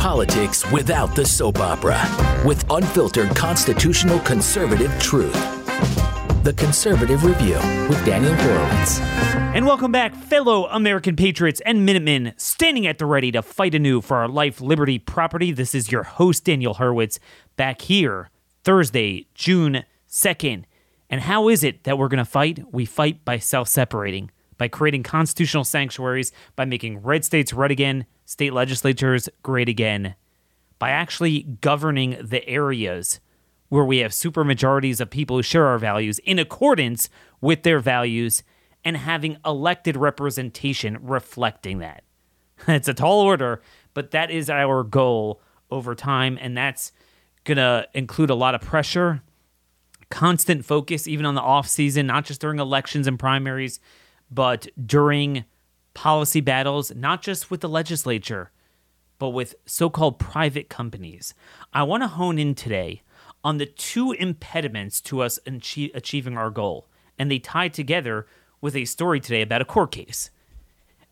Politics without the soap opera with unfiltered constitutional conservative truth. The Conservative Review with Daniel Horowitz. And welcome back, fellow American patriots and Minutemen, standing at the ready to fight anew for our life, liberty, property. This is your host, Daniel Horowitz, back here Thursday, June 2nd. And how is it that we're going to fight? We fight by self separating, by creating constitutional sanctuaries, by making red states red again, state legislatures great again, by actually governing the areas where we have supermajorities of people who share our values in accordance with their values and having elected representation reflecting that. It's a tall order, but that is our goal over time, and that's going to include a lot of pressure, constant focus, even on the off season, not just during elections and primaries, but during policy battles, not just with the legislature, but with so called private companies. I want to hone in today on the two impediments to us achie- achieving our goal, and they tie together with a story today about a court case.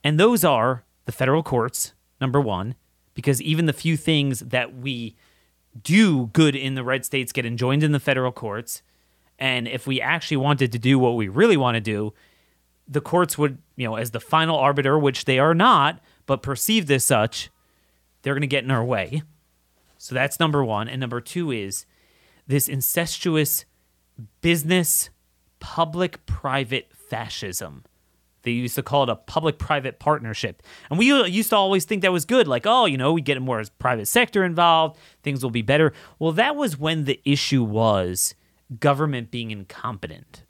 And those are the federal courts, number one, because even the few things that we do good in the red states get enjoined in the federal courts. And if we actually wanted to do what we really want to do, the courts would, you know, as the final arbiter, which they are not, but perceived as such, they're going to get in our way. So that's number one. And number two is this incestuous business public private fascism. They used to call it a public private partnership. And we used to always think that was good. Like, oh, you know, we get more private sector involved, things will be better. Well, that was when the issue was government being incompetent.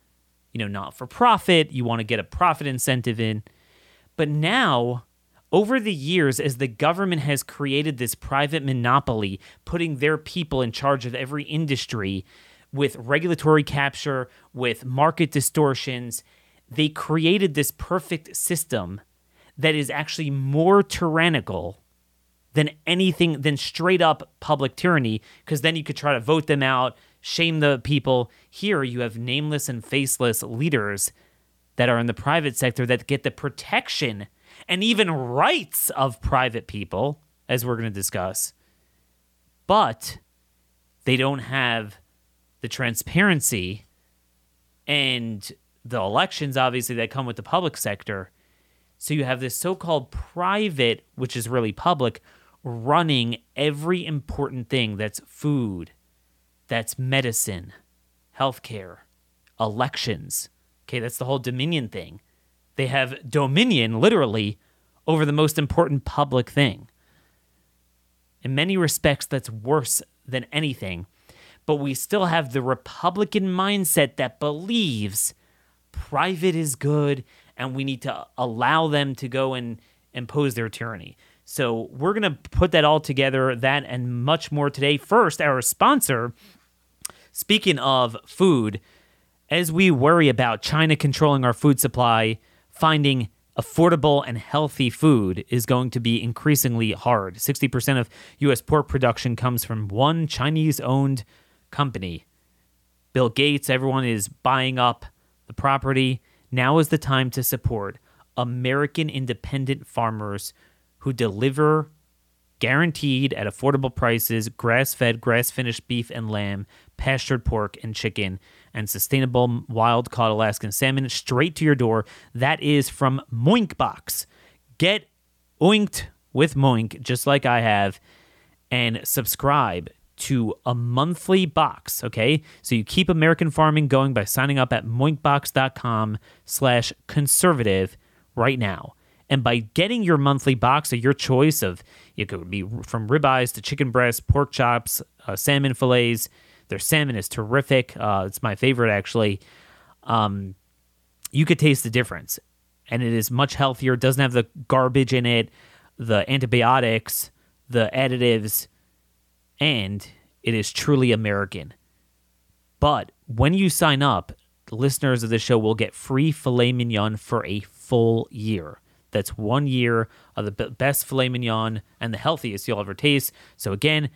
You know, not for profit, you want to get a profit incentive in. But now, over the years, as the government has created this private monopoly, putting their people in charge of every industry with regulatory capture, with market distortions, they created this perfect system that is actually more tyrannical than anything than straight up public tyranny because then you could try to vote them out shame the people. Here you have nameless and faceless leaders that are in the private sector that get the protection and even rights of private people as we're going to discuss. But they don't have the transparency and the elections, obviously, that come with the public sector. So you have this so called private, which is really public, running every important thing. That's food, that's medicine, healthcare, elections. Okay, that's the whole dominion thing. They have dominion, literally, over the most important public thing. In many respects, that's worse than anything. But we still have the Republican mindset that believes private is good and we need to allow them to go and impose their tyranny. So we're going to put that all together, that and much more today. First, our sponsor, speaking of food, as we worry about China controlling our food supply, finding affordable and healthy food is going to be increasingly hard. 60% of U.S. pork production comes from one Chinese owned company. Bill Gates, everyone is buying up the property. Now is the time to support American independent farmers who deliver guaranteed at affordable prices grass fed, grass finished beef and lamb, pastured pork and chicken, and sustainable wild caught Alaskan salmon straight to your door. That is from Moink Box. Get oinked with Moink, just like I have, and subscribe to a monthly box, okay? So you keep American farming going by signing up at moinkbox.com slash conservative right now. And by getting your monthly box of your choice of, it could be from ribeyes to chicken breasts, pork chops, uh, salmon fillets. Their salmon is terrific. Uh, it's my favorite, actually. Um, you could taste the difference. And it is much healthier. It doesn't have the garbage in it, the antibiotics, the additives, and it is truly American. But when you sign up, listeners of the show will get free filet mignon for a full year. That's one year of the best filet mignon and the healthiest you'll ever taste. So again,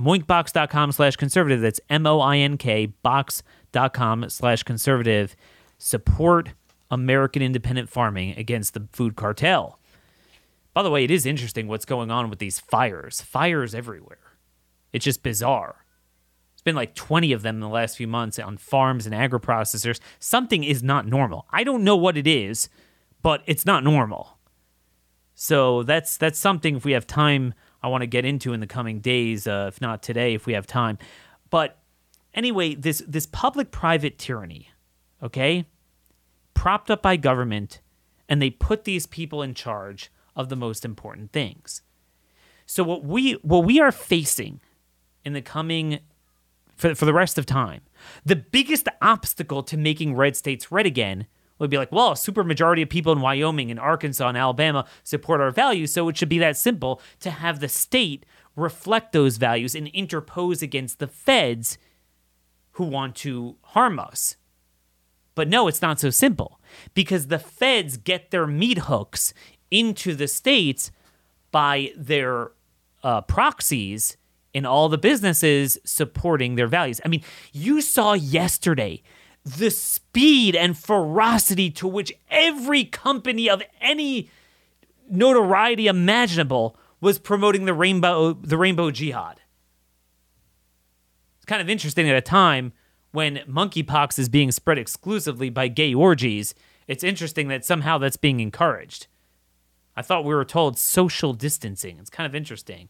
moinkbox.com slash conservative. That's M-O-I-N-K box.com slash conservative. Support American independent farming against the food cartel. By the way, it is interesting what's going on with these fires. Fires everywhere. It's just bizarre It's been like 20 of them in the last few months on farms and agro processors. Something is not normal. I don't know what it is, but it's not normal. So that's that's something if we have time I want to get into in the coming days, uh, if not today, if we have time. But anyway, this this public private tyranny, okay, propped up by government, and they put these people in charge of the most important things. So what we what we are facing in the coming for, for the rest of time. The biggest obstacle to making red states red again would be like, well, a super majority of people in Wyoming and Arkansas and Alabama support our values, so it should be that simple to have the state reflect those values and interpose against the feds who want to harm us. But no, it's not so simple because the feds get their meat hooks into the states by their uh, proxies in all the businesses supporting their values. I mean, you saw yesterday the speed and ferocity to which every company of any notoriety imaginable was promoting the rainbow the rainbow jihad. It's kind of interesting at a time when monkeypox is being spread exclusively by gay orgies. It's interesting that somehow that's being encouraged. I thought we were told social distancing. It's kind of interesting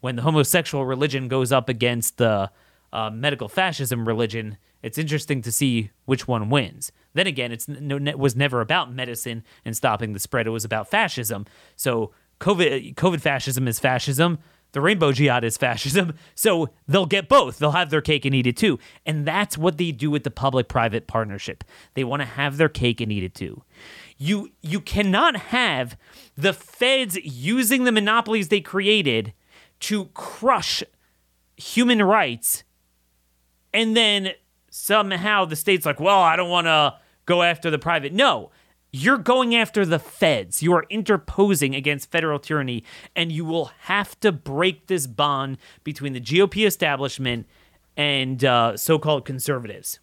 when the homosexual religion goes up against the uh, medical fascism religion, it's interesting to see which one wins. Then again, it's no, it was never about medicine and stopping the spread. It was about fascism. So COVID, COVID fascism is fascism. The rainbow jihad is fascism. So they'll get both. They'll have their cake and eat it too. And that's what they do with the public-private partnership. They want to have their cake and eat it too. You you cannot have the feds using the monopolies they created to crush human rights and then somehow the state's like, well, I don't want to go after the private. No, you're going after the feds. You are interposing against federal tyranny, and you will have to break this bond between the GOP establishment and uh, so called conservatives.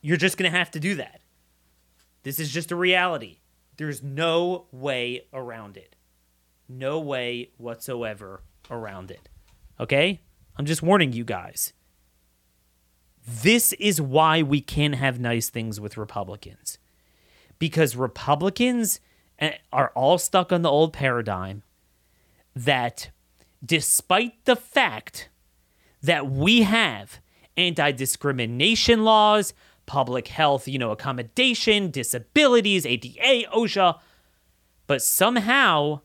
You're just going to have to do that. This is just a reality. There's no way around it. No way whatsoever around it. Okay? I'm just warning you guys. This is why we can't have nice things with Republicans. Because Republicans eh, are all stuck on the old paradigm that despite the fact that we have anti discrimination laws, public health, you know, accommodation, disabilities, ADA, OSHA, but somehow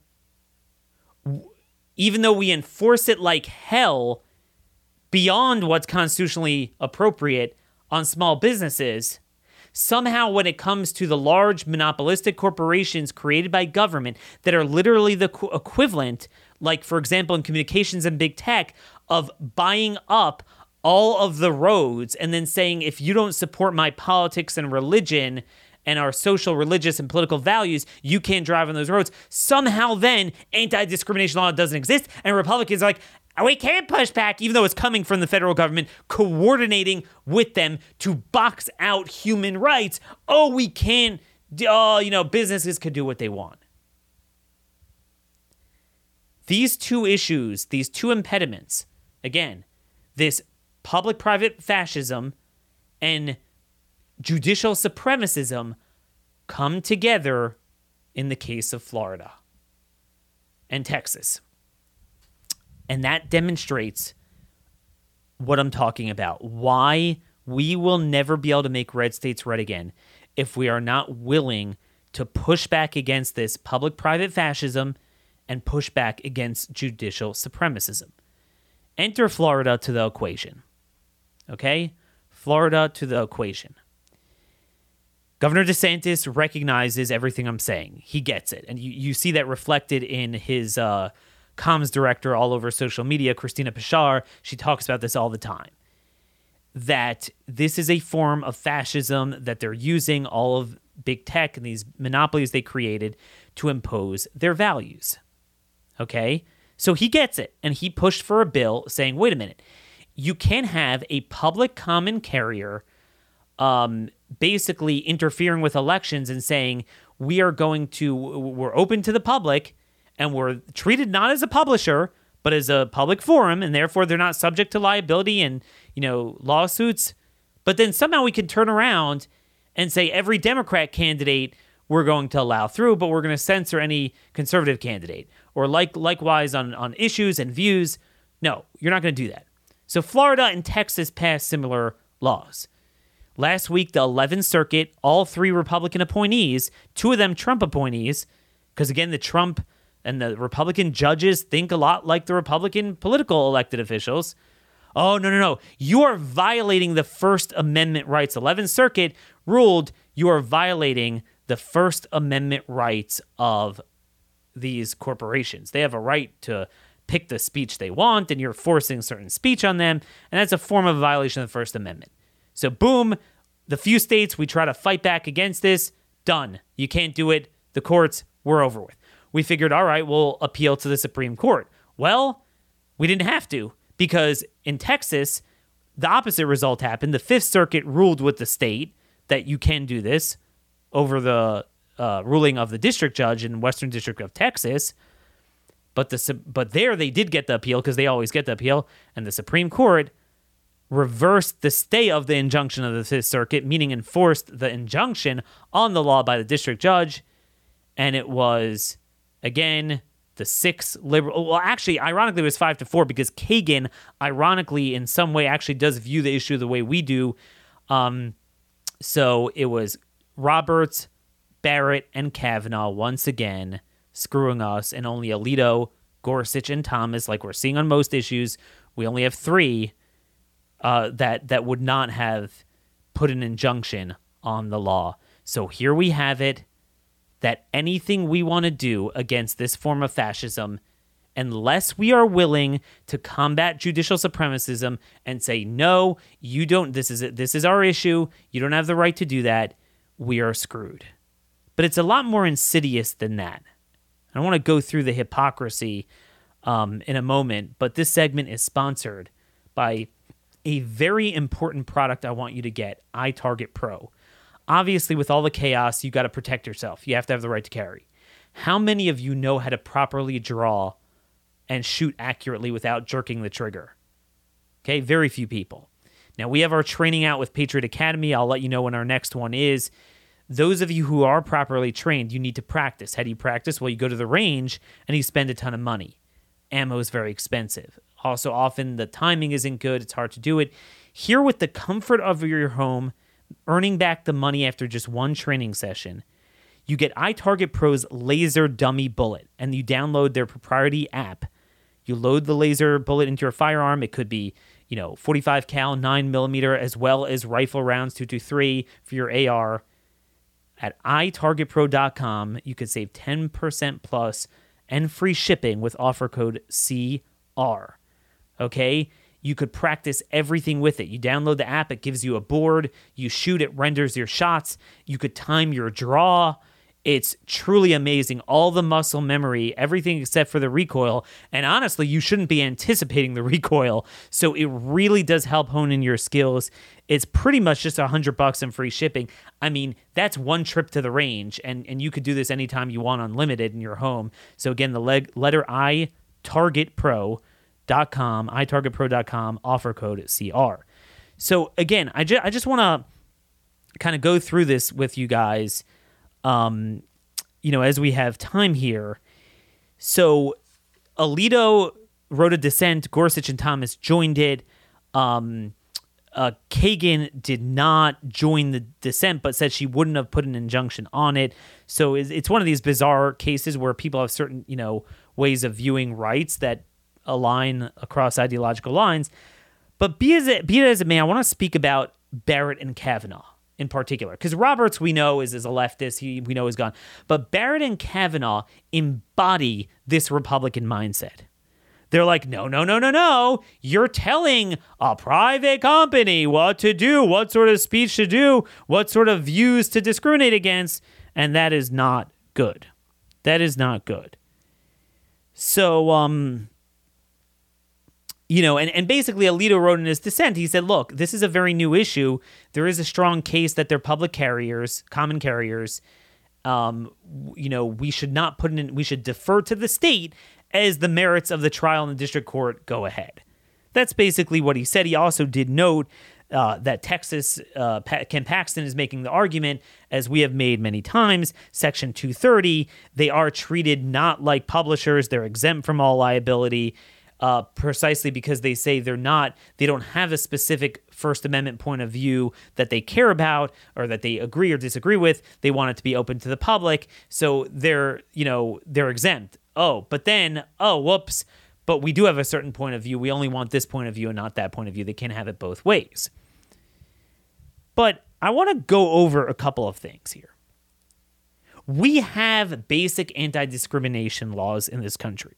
even though we enforce it like hell beyond what's constitutionally appropriate on small businesses, somehow when it comes to the large monopolistic corporations created by government that are literally the equivalent, like for example in communications and big tech, of buying up all of the roads and then saying, if you don't support my politics and religion, and our social, religious, and political values, you can't drive on those roads. Somehow, then anti discrimination law doesn't exist, and Republicans are like, we can't push back, even though it's coming from the federal government, coordinating with them to box out human rights. Oh, we can't. Oh, you know, businesses could do what they want. These two issues, these two impediments, again, this public private fascism and judicial supremacism come together in the case of Florida and Texas. And that demonstrates what I'm talking about. Why we will never be able to make red states red again if we are not willing to push back against this public private fascism and push back against judicial supremacism. Enter Florida to the equation. Okay? Florida to the equation. Governor DeSantis recognizes everything I'm saying. He gets it. And you, you see that reflected in his uh, comms director all over social media, Christina Pushaw, she talks about this all the time. That this is a form of fascism that they're using all of big tech and these monopolies they created to impose their values. Okay? So he gets it and he pushed for a bill saying, wait a minute, you can have a public common carrier um, basically interfering with elections and saying, we are going to, we're open to the public and we're treated not as a publisher, but as a public forum, and therefore they're not subject to liability and, you know, lawsuits. But then somehow we can turn around and say every Democrat candidate we're going to allow through, but we're going to censor any conservative candidate. Or like likewise on, on issues and views. No, you're not going to do that. So Florida and Texas passed similar laws. Last week, the 11th Circuit, all three Republican appointees, two of them Trump appointees, because again, the Trump and the Republican judges think a lot like the Republican political elected officials. Oh, no, no, no. You are violating the First Amendment rights. 11th Circuit ruled you are violating the First Amendment rights of these corporations. They have a right to pick the speech they want, and you're forcing certain speech on them, and that's a form of violation of the First Amendment. So, boom, the few states we try to fight back against this, done. You can't do it. The courts, we're over with we figured, all right, we'll appeal to the Supreme Court. Well, we didn't have to because in Texas, the opposite result happened. The Fifth Circuit ruled with the state that you can do this over the uh, ruling of the district judge in Western District of Texas. But the but there they did get the appeal because they always get the appeal, and the Supreme Court reversed the stay of the injunction of the Fifth Circuit, meaning enforced the injunction on the law by the district judge, and it was Again, the six liberal. Well, actually, ironically, it was five to four because Kagan, ironically, in some way, actually does view the issue the way we do. Um, so it was Roberts, Barrett, and Kavanaugh once again screwing us, and only Alito, Gorsuch, and Thomas, like we're seeing on most issues, we only have three uh, that that would not have put an injunction on the law. So here we have it that anything we want to do against this form of fascism, unless we are willing to combat judicial supremacism and say no, you don't this is this is our issue, you don't have the right to do that, we are screwed. But it's a lot more insidious than that. I don't want to go through the hypocrisy um, in a moment, but this segment is sponsored by a very important product I want you to get, iTarget Pro obviously with all the chaos you got to protect yourself. You have to have the right to carry. How many of you know how to properly draw and shoot accurately without jerking the trigger? Okay very few people. Now we have our training out with patriot academy. I'll let you know when our next one is. Those of you who are properly trained you need to practice. How do you practice? Well you go to the range and you spend a ton of money. Ammo is very expensive. Also often the timing isn't good. It's hard to do it. Here with the comfort of your home earning back the money after just one training session, you get iTarget Pro's laser dummy bullet and you download their proprietary app. You load the laser bullet into your firearm. It could be, you know, 45 cal, 9 millimeter, as well as rifle rounds 223 for your AR. At itargetpro.com, you could save 10% plus and free shipping with offer code CR. Okay? You could practice everything with it. You download the app, it gives you a board, you shoot, it renders your shots, you could time your draw. It's truly amazing. All the muscle memory, everything except for the recoil. And honestly, you shouldn't be anticipating the recoil. So it really does help hone in your skills. It's pretty much just a hundred bucks and free shipping. I mean, that's one trip to the range, and, and you could do this anytime you want unlimited in your home. So again, the leg, letter I Target Pro itargetpro.com, itargetpro.com, offer code CR. So again, I, ju- I just want to kind of go through this with you guys, um, you know, as we have time here. So Alito wrote a dissent, Gorsuch and Thomas joined it. Um, uh, Kagan did not join the dissent, but said she wouldn't have put an injunction on it. So it's, it's one of these bizarre cases where people have certain, you know, ways of viewing rights that align across ideological lines. But be, as it, be as it may, I want to speak about Barrett and Kavanaugh. in particular. Because Roberts, we know, is, is a leftist. He, we know is gone. But Barrett and Kavanaugh embody this Republican mindset. They're like, no, no, no, no, no. You're telling a private company what to do, what sort of speech to do, what sort of views to discriminate against. And that is not good. That is not good. So, um, you know, and, and basically Alito wrote in his dissent, he said, look, this is a very new issue. There is a strong case that they're public carriers, common carriers. Um, you know, we should not put in, we should defer to the state as the merits of the trial in the district court go ahead. That's basically what he said. He also did note uh, that Texas, uh, Ken Paxton is making the argument, as we have made many times, Section 230, they are treated not like publishers, they're exempt from all liability. Uh, precisely because they say they're not, they don't have a specific First Amendment point of view that they care about or that they agree or disagree with. They want it to be open to the public, so they're, you know, they're exempt. Oh, but then, oh, whoops, but we do have a certain point of view. We only want this point of view and not that point of view. They can't have it both ways. But I want to go over a couple of things here. We have basic anti discrimination laws in this country,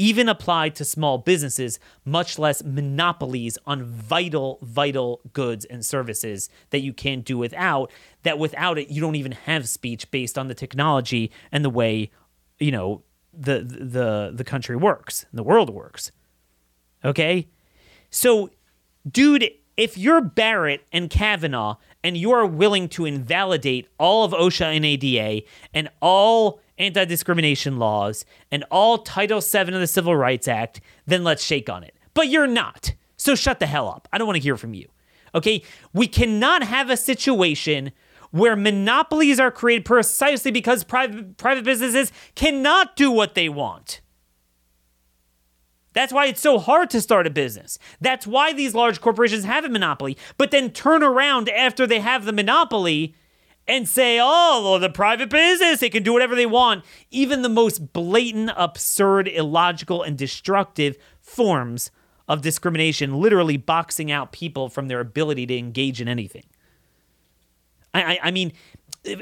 even applied to small businesses, much less monopolies on vital, vital goods and services that you can't do without. That without it, you don't even have speech based on the technology and the way, you know, the the the country works, the world works. Okay? So, dude, if you're Barrett and Kavanaugh and you are willing to invalidate all of OSHA and ADA and all anti discrimination laws and all Title VII of the Civil Rights Act, then let's shake on it. But you're not. So shut the hell up. I don't want to hear from you. Okay? We cannot have a situation where monopolies are created precisely because private, private businesses cannot do what they want. That's why it's so hard to start a business. That's why these large corporations have a monopoly, but then turn around after they have the monopoly and say, oh, well, the private business, they can do whatever they want. Even the most blatant, absurd, illogical, and destructive forms of discrimination, literally boxing out people from their ability to engage in anything. I, I, I mean,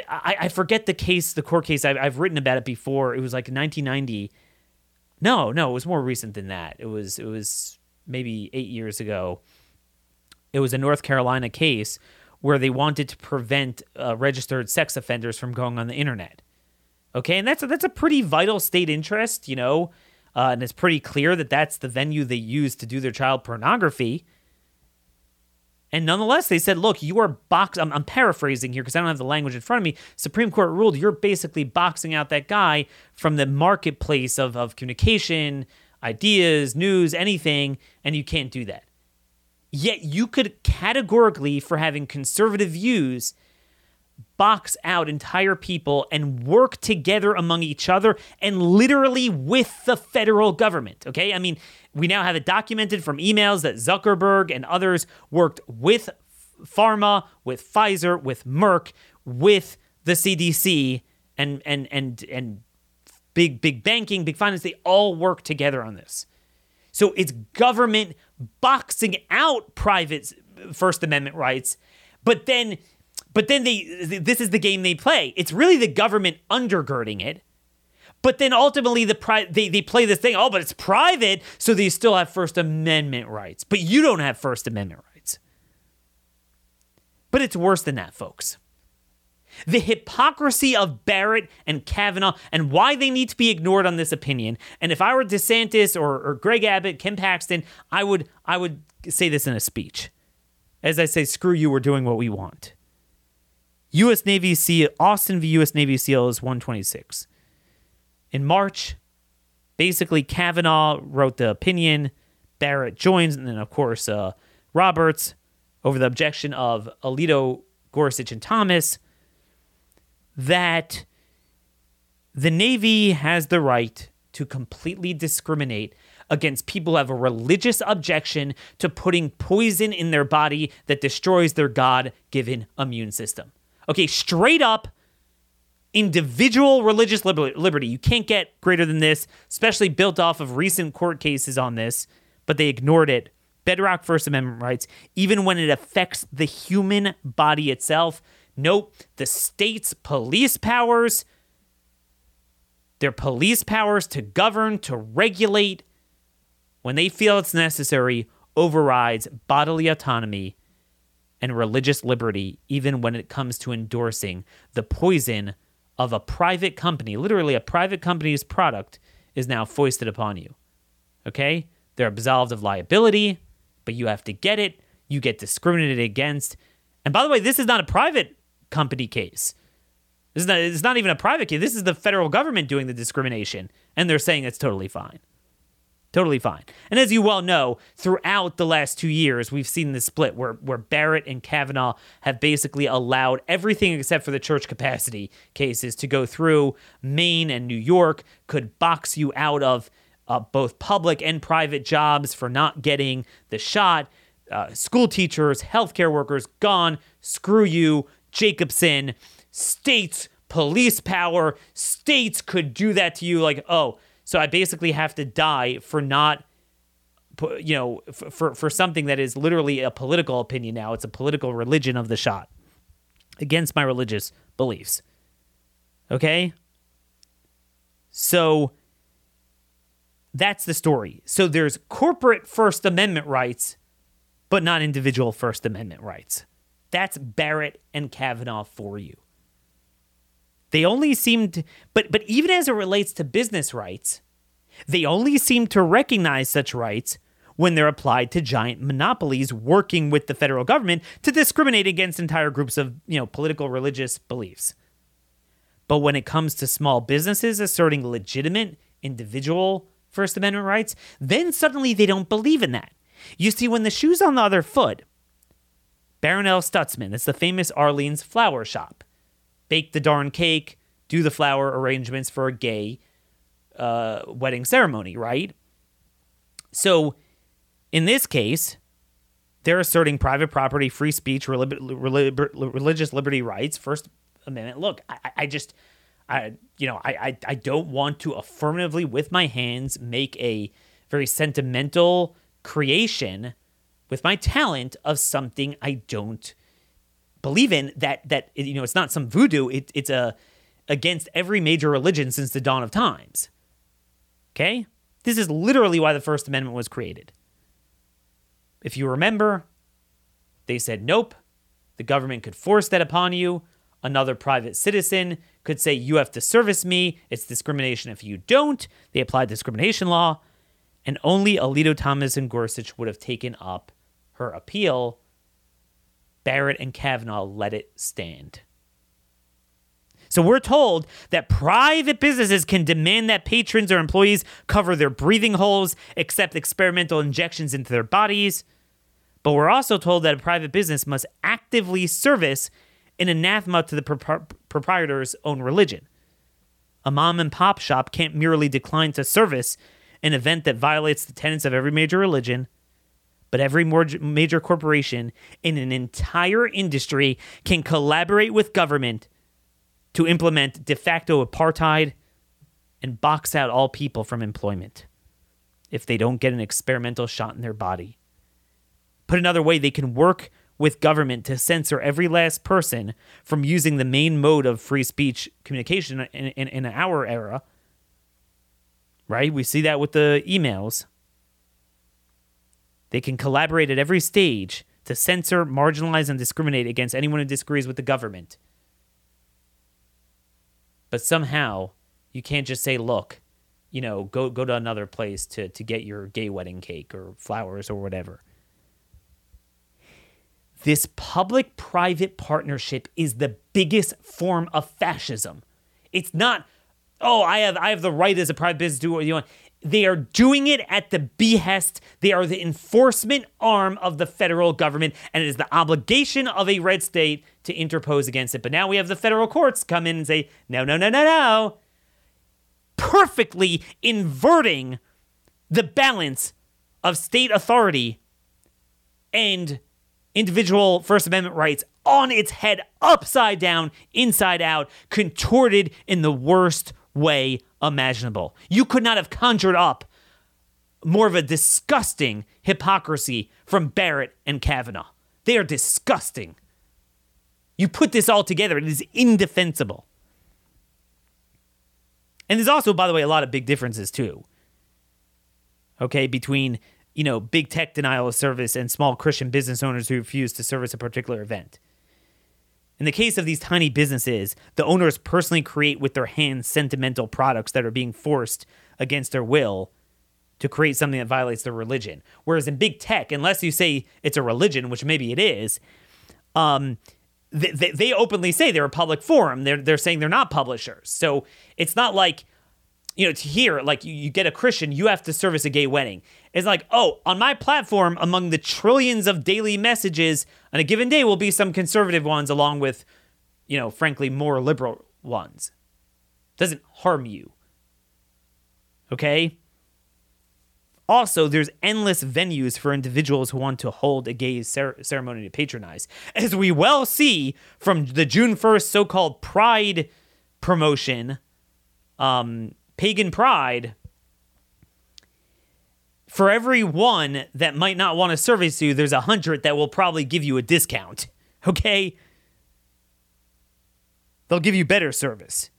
I, I, forget the case, the court case. I've, I've written about it before. It was like 1990 no, no, it was more recent than that. It was it was maybe eight years ago. It was a North Carolina case where they wanted to prevent uh, registered sex offenders from going on the internet. Okay, and that's a, that's a pretty vital state interest, you know, uh, and it's pretty clear that that's the venue they use to do their child pornography. And nonetheless, they said, look, you are box. I'm, I'm paraphrasing here because I don't have the language in front of me. Supreme Court ruled you're basically boxing out that guy from the marketplace of, of communication, ideas, news, anything, and you can't do that. Yet you could categorically, for having conservative views, box out entire people and work together among each other and literally with the federal government. Okay. I mean, we now have it documented from emails that Zuckerberg and others worked with pharma, with Pfizer, with Merck, with the CDC and and and and big big banking, big finance, they all work together on this. So it's government boxing out private First Amendment rights, but then but then they this is the game they play. It's really the government undergirding it. But then ultimately the pri- they, they play this thing, oh, but it's private, so they still have First Amendment rights. But you don't have First Amendment rights. But it's worse than that, folks. The hypocrisy of Barrett and Kavanaugh and why they need to be ignored on this opinion. And if I were DeSantis or, or Greg Abbott, Ken Paxton, I would I would say this in a speech. As I say, screw you, we're doing what we want. U.S. Navy SEAL, Austin v. U.S. Navy SEALs 126. In March, basically, Kavanaugh wrote the opinion, Barrett joins, and then, of course, uh, Roberts over the objection of Alito, Gorsuch, and Thomas that the Navy has the right to completely discriminate against people who have a religious objection to putting poison in their body that destroys their God given immune system. Okay, straight up individual religious liberty. You can't get greater than this, especially built off of recent court cases on this, but they ignored it bedrock First Amendment rights, even when it affects the human body itself. Nope, the state's police powers, their police powers to govern, to regulate, when they feel it's necessary, overrides bodily autonomy and religious liberty, even when it comes to endorsing the poison of a private company, literally a private company's product, is now foisted upon you. Okay? They're absolved of liability, but you have to get it. You get discriminated against. And by the way, this is not a private company case. This is not, it's not even a private case. This is the federal government doing the discrimination, and they're saying it's totally fine. Totally fine. And as you well know, throughout the last two years, we've seen the split where, where Barrett and Kavanaugh have basically allowed everything except for the church capacity cases to go through. Maine and New York could box you out of uh, both public and private jobs for not getting the shot. Uh, school teachers, healthcare workers, gone. Screw you. Jacobson, states, police power, states could do that to you. Like, oh, so I basically have to die for not, you know, for for something that is literally a political opinion now. It's a political religion of the shot against my religious beliefs. Okay? So that's the story. So there's corporate First Amendment rights, but not individual First Amendment rights. That's Barrett and Kavanaugh for you. They only seemed, but but even as it relates to business rights, they only seem to recognize such rights when they're applied to giant monopolies working with the federal government to discriminate against entire groups of, you know, political religious beliefs. But when it comes to small businesses asserting legitimate individual First Amendment rights, then suddenly they don't believe in that. You see, when the shoe's on the other foot, Barronelle Stutzman, it's the famous Arlene's flower shop bake the darn cake, do the flower arrangements for a gay uh, wedding ceremony, right? So in this case, they're asserting private property, free speech, religious liberty rights, First Amendment. Look, I, I just, I, you know, I, I, I don't want to affirmatively, with my hands, make a very sentimental creation with my talent of something I don't believe in that that you know it's not some voodoo. It, it's a against every major religion since the dawn of times. Okay? This is literally why the first amendment was created. If you remember they said nope the government could force that upon you. Another private citizen could say you have to service me. It's discrimination. If you don't they applied discrimination law and only alito thomas and gorsuch would have taken up her appeal Barrett and Kavanaugh let it stand. So we're told that private businesses can demand that patrons or employees cover their breathing holes, accept experimental injections into their bodies. But we're also told that a private business must actively service an anathema to the proprietor's own religion. A mom and pop shop can't merely decline to service an event that violates the tenets of every major religion but every major corporation in an entire industry can collaborate with government to implement de facto apartheid and box out all people from employment if they don't get an experimental shot in their body. Put another way, they can work with government to censor every last person from using the main mode of free speech communication in, in, in our era. Right? We see that with the emails. They can collaborate at every stage to censor, marginalize, and discriminate against anyone who disagrees with the government. But somehow, you can't just say, look, you know, go go to another place to, to get your gay wedding cake or flowers or whatever. This public private partnership is the biggest form of fascism. It's not, oh, I have I have the right as a private business to do what you want. They are doing it at the behest. They are the enforcement arm of the federal government, and it is the obligation of a red state to interpose against it. But now we have the federal courts come in and say, no, no, no, no, no. Perfectly inverting the balance of state authority and individual First Amendment rights on its head, upside down, inside out, contorted in the worst way imaginable. You could not have conjured up more of a disgusting hypocrisy from Barrett and Kavanaugh. They are disgusting. You put this all together, it is indefensible. And there's also, by the way, a lot of big differences too. Okay, between you know big tech denial of service and small Christian business owners who refuse to service a particular event. In the case of these tiny businesses, the owners personally create with their hands sentimental products that are being forced against their will to create something that violates their religion. Whereas in big tech, unless you say it's a religion, which maybe it is, um, they, they, they openly say they're a public forum. They're they're saying they're not publishers. So it's not like you know, to hear like you, you, get a Christian, you have to service a gay wedding. It's like, oh, on my platform, among the trillions of daily messages on a given day will be some conservative ones, along with, you know, frankly, more liberal ones. Doesn't harm you. Okay? Also, there's endless venues for individuals who want to hold a gay cer- ceremony to patronize. As we well see from the June 1st so called Pride promotion, um, Pagan Pride, for every one that might not want to service you, there's a hundred that will probably give you a discount. Okay? They'll give you better service.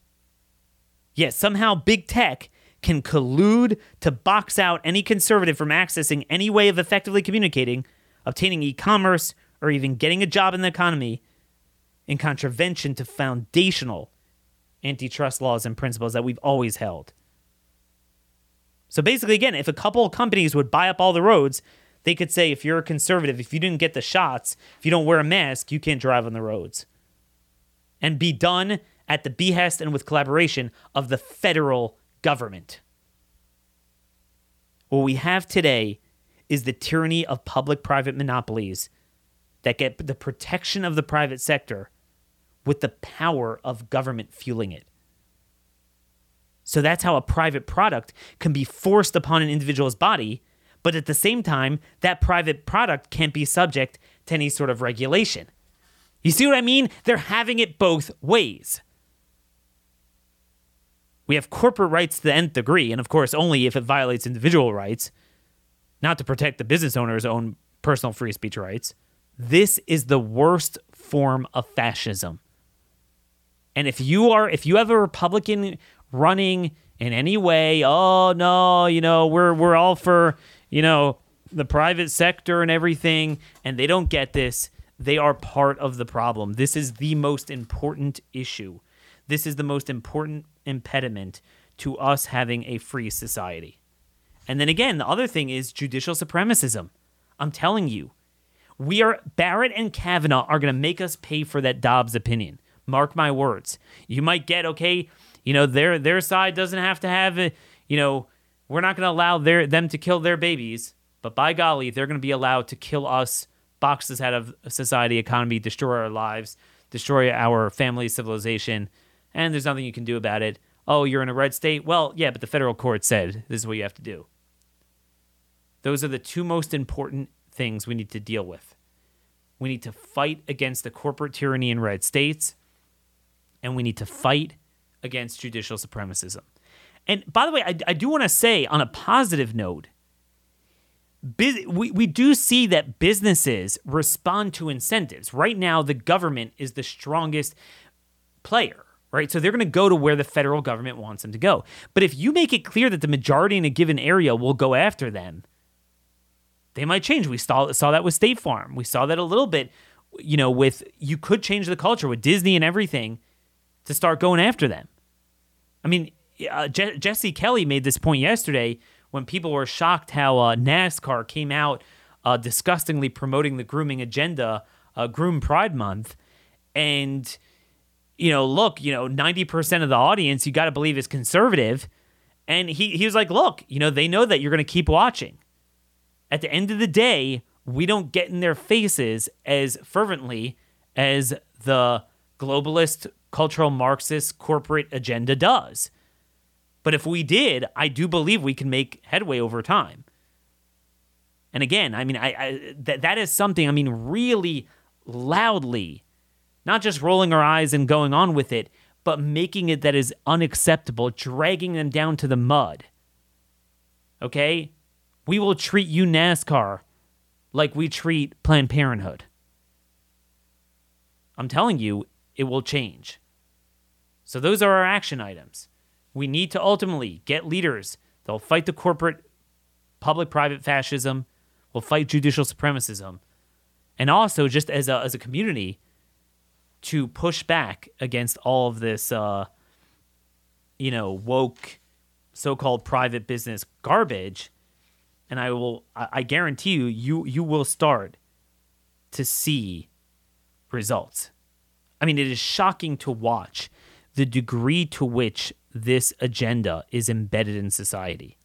Yet somehow big tech can collude to box out any conservative from accessing any way of effectively communicating, obtaining e commerce, or even getting a job in the economy in contravention to foundational antitrust laws and principles that we've always held. So basically, again, if a couple of companies would buy up all the roads, they could say if you're a conservative, if you didn't get the shots, if you don't wear a mask, you can't drive on the roads. And be done at the behest and with collaboration of the federal government. What we have today is the tyranny of public private monopolies that get the protection of the private sector with the power of government fueling it. So that's how a private product can be forced upon an individual's body, but at the same time, that private product can't be subject to any sort of regulation. You see what I mean? They're having it both ways. We have corporate rights to the nth degree, and of course, only if it violates individual rights, not to protect the business owner's own personal free speech rights. This is the worst form of fascism. And if you are, if you have a Republican running in any way, oh no, you know, we're we're all for, you know, the private sector and everything, and they don't get this. They are part of the problem. This is the most important issue. This is the most important impediment to us having a free society. And then again, the other thing is judicial supremacism. I'm telling you, we are Barrett and Kavanaugh are going to make us pay for that Dobbs opinion. Mark my words. You might get okay, you know, their their side doesn't have to have it, you know, we're not going to allow their them to kill their babies, but by golly, they're going to be allowed to kill us, box us out of society, economy, destroy our lives, destroy our family, civilization, and there's nothing you can do about it. Oh, you're in a red state? Well, yeah, but the federal court said this is what you have to do. Those are the two most important things we need to deal with. We need to fight against the corporate tyranny in red states, and we need to fight against judicial supremacism. And by the way, I, I do want to say on a positive note, we, we do see that businesses respond to incentives. Right now, the government is the strongest player, right? So they're going to go to where the federal government wants them to go. But if you make it clear that the majority in a given area will go after them, they might change. We saw, saw that with State Farm. We saw that a little bit, you know, with you could change the culture with Disney and everything to start going after them. I mean, uh, Je- Jesse Kelly made this point yesterday when people were shocked how uh, NASCAR came out uh, disgustingly promoting the grooming agenda, uh, Groom Pride Month, and you know, look, you know, ninety percent of the audience you got to believe is conservative, and he he was like, look, you know, they know that you're going to keep watching. At the end of the day, we don't get in their faces as fervently as the globalist cultural Marxist corporate agenda does. But if we did, I do believe we can make headway over time. And again, I mean, I, I that that is something. I mean, really loudly, not just rolling our eyes and going on with it, but making it that is unacceptable, dragging them down to the mud. Okay, we will treat you, NASCAR, like we treat Planned Parenthood. I'm telling you, it will change. So, those are our action items. We need to ultimately get leaders that'll fight the corporate public private fascism, We'll fight judicial supremacism, and also just as a, as a community to push back against all of this, uh, you know, woke so called private business garbage. And I will, I, I guarantee you, you, you will start to see results. I mean, it is shocking to watch the degree to which this agenda is embedded in society.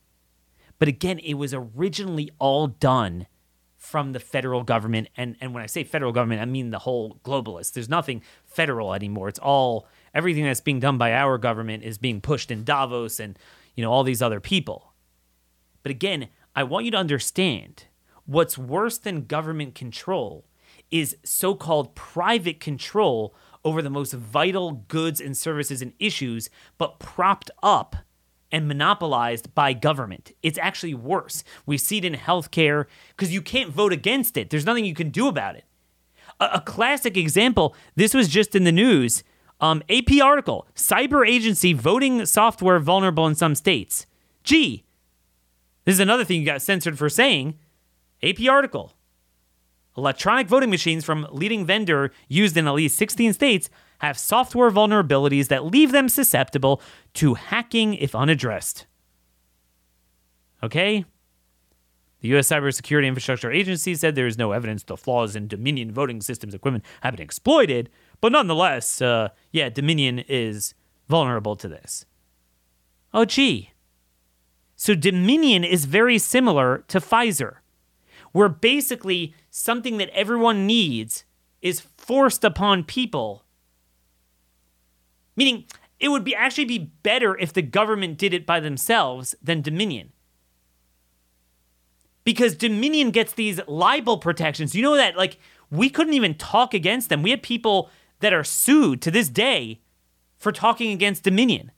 But again, it was originally all done from the federal government. And, and when I say federal government, I mean the whole globalist. There's nothing federal anymore. It's all, everything that's being done by our government is being pushed in Davos and, you know, all these other people. But again, I want you to understand what's worse than government control is so called private control over the most vital goods and services and issues, but propped up and monopolized by government. It's actually worse. We see it in healthcare because you can't vote against it, there's nothing you can do about it. A, a classic example this was just in the news. Um, AP article Cyber agency voting software vulnerable in some states. Gee, this is another thing you got censored for saying. AP article Electronic voting machines from leading vendor used in at least 16 states have software vulnerabilities that leave them susceptible to hacking if unaddressed. Okay? The U.S. Cybersecurity Infrastructure Agency said there is no evidence the flaws in Dominion voting systems equipment have been exploited, but nonetheless, uh, yeah, Dominion is vulnerable to this. Oh, gee. So Dominion is very similar to Pfizer where basically something that everyone needs is forced upon people. Meaning, it would be actually be better if the government did it by themselves than Dominion. Because Dominion gets these libel protections. You know that like we couldn't even talk against them. We had people that are sued to this day for talking against Dominion.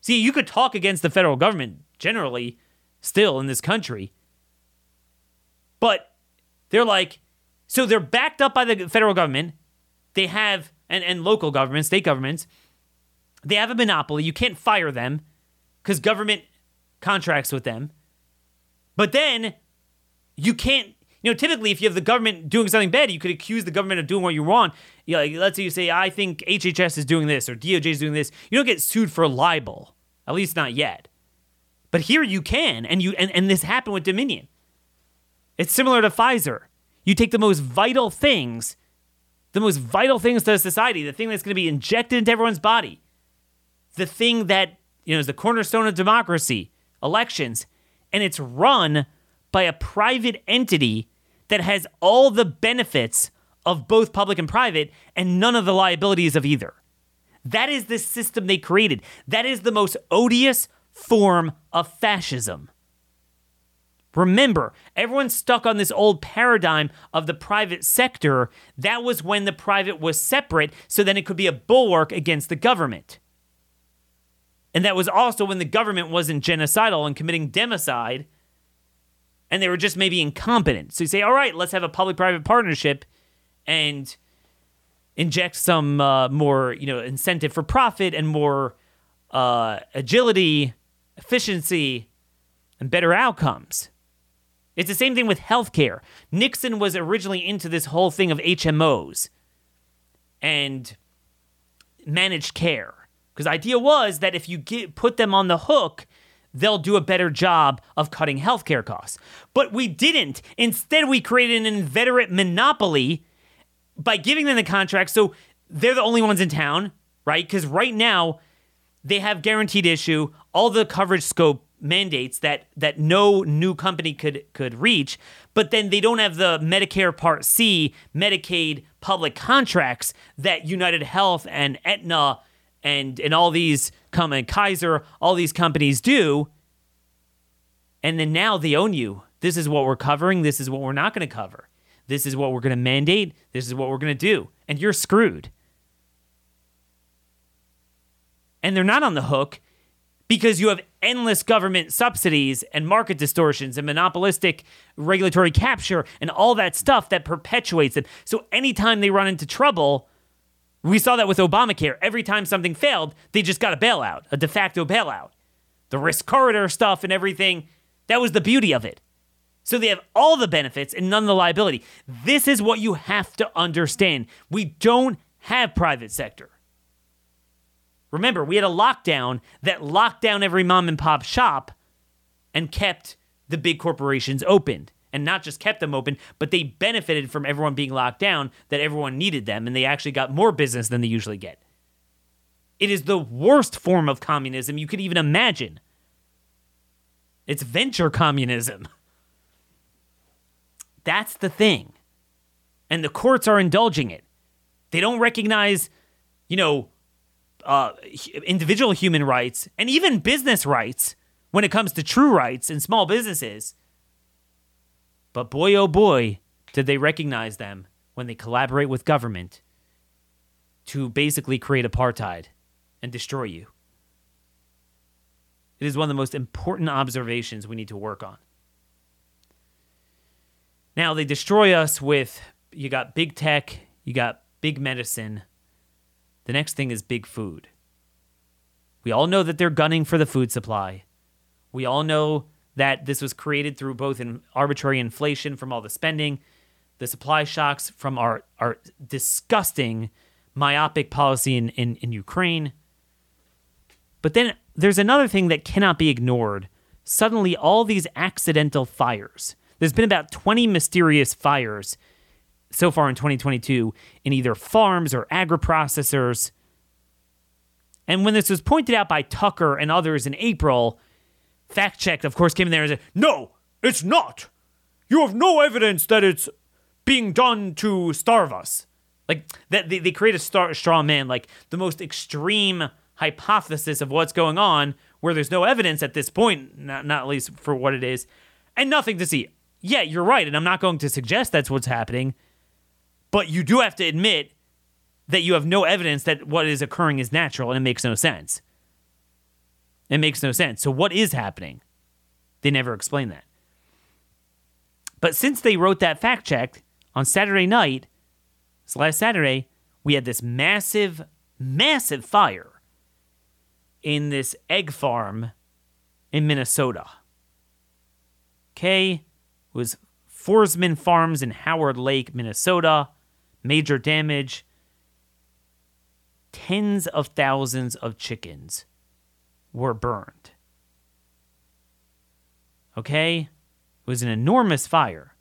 See, you could talk against the federal government generally still in this country, but they're like, so they're backed up by the federal government. They have, and, and local governments, state governments, they have a monopoly. You can't fire them because government contracts with them. But then you can't, you know, typically if you have the government doing something bad, you could accuse the government of doing what you want. You know, like, let's say you say, I think HHS is doing this or DOJ is doing this. You don't get sued for libel, at least not yet. But here you can, and you and, and this happened with Dominion. It's similar to Pfizer. You take the most vital things, the most vital things to society, the thing that's going to be injected into everyone's body, the thing that you know is the cornerstone of democracy, elections, and it's run by a private entity that has all the benefits of both public and private and none of the liabilities of either. That is the system they created. That is the most odious form of fascism. Remember, everyone's stuck on this old paradigm of the private sector. That was when the private was separate, so then it could be a bulwark against the government. And that was also when the government wasn't genocidal and committing democide, and they were just maybe incompetent. So you say, all right, let's have a public private partnership and inject some uh, more you know, incentive for profit and more uh, agility, efficiency, and better outcomes. It's the same thing with healthcare. Nixon was originally into this whole thing of HMOs and managed care. Because the idea was that if you get, put them on the hook, they'll do a better job of cutting healthcare costs. But we didn't. Instead, we created an inveterate monopoly by giving them the contract. So they're the only ones in town, right? Because right now, they have guaranteed issue, all the coverage scope mandates that that no new company could could reach but then they don't have the Medicare Part C Medicaid public contracts that United Health and Aetna and and all these come and Kaiser all these companies do. And then now they own you. This is what we're covering. This is what we're not going to cover. This is what we're going to mandate. This is what we're going to do. And you're screwed. And they're not on the hook because you have endless government subsidies and market distortions and monopolistic regulatory capture and all that stuff that perpetuates it. So anytime they run into trouble, we saw that with Obamacare. Every time something failed, they just got a bailout, a de facto bailout. The risk corridor stuff and everything, that was the beauty of it. So they have all the benefits and none of the liability. This is what you have to understand. We don't have private sector. Remember, we had a lockdown that locked down every mom and pop shop and kept the big corporations opened. And not just kept them open, but they benefited from everyone being locked down, that everyone needed them, and they actually got more business than they usually get. It is the worst form of communism you could even imagine. It's venture communism. That's the thing. And the courts are indulging it. They don't recognize, you know, uh, individual human rights and even business rights when it comes to true rights in small businesses. But boy, oh boy, did they recognize them when they collaborate with government to basically create apartheid and destroy you. It is one of the most important observations we need to work on. Now, they destroy us with you got big tech, you got big medicine, the next thing is big food. We all know that they're gunning for the food supply. We all know that this was created through both an arbitrary inflation from all the spending, the supply shocks from our, our disgusting myopic policy in, in, in Ukraine. But then there's another thing that cannot be ignored. Suddenly, all these accidental fires. There's been about 20 mysterious fires so far in 2022 in either farms or agri processors. And when this was pointed out by Tucker and others in April, fact checked, of course, came in there and said, No, it's not. You have no evidence that it's being done to starve us. Like that they, they create a star, straw man, like the most extreme hypothesis of what's going on, where there's no evidence at this point, not, not least for what it is, and nothing to see. Yeah, you're right, and I'm not going to suggest that's what's happening. But you do have to admit that you have no evidence that what is occurring is natural and it makes no sense. It makes no sense. So, what is happening? They never explain that. But since they wrote that fact check on Saturday night, last Saturday, we had this massive, massive fire in this egg farm in Minnesota. Okay? It was Forsman Farms in Howard Lake, Minnesota major damage. Tens of thousands of chickens were burned. Okay? It was an enormous fire.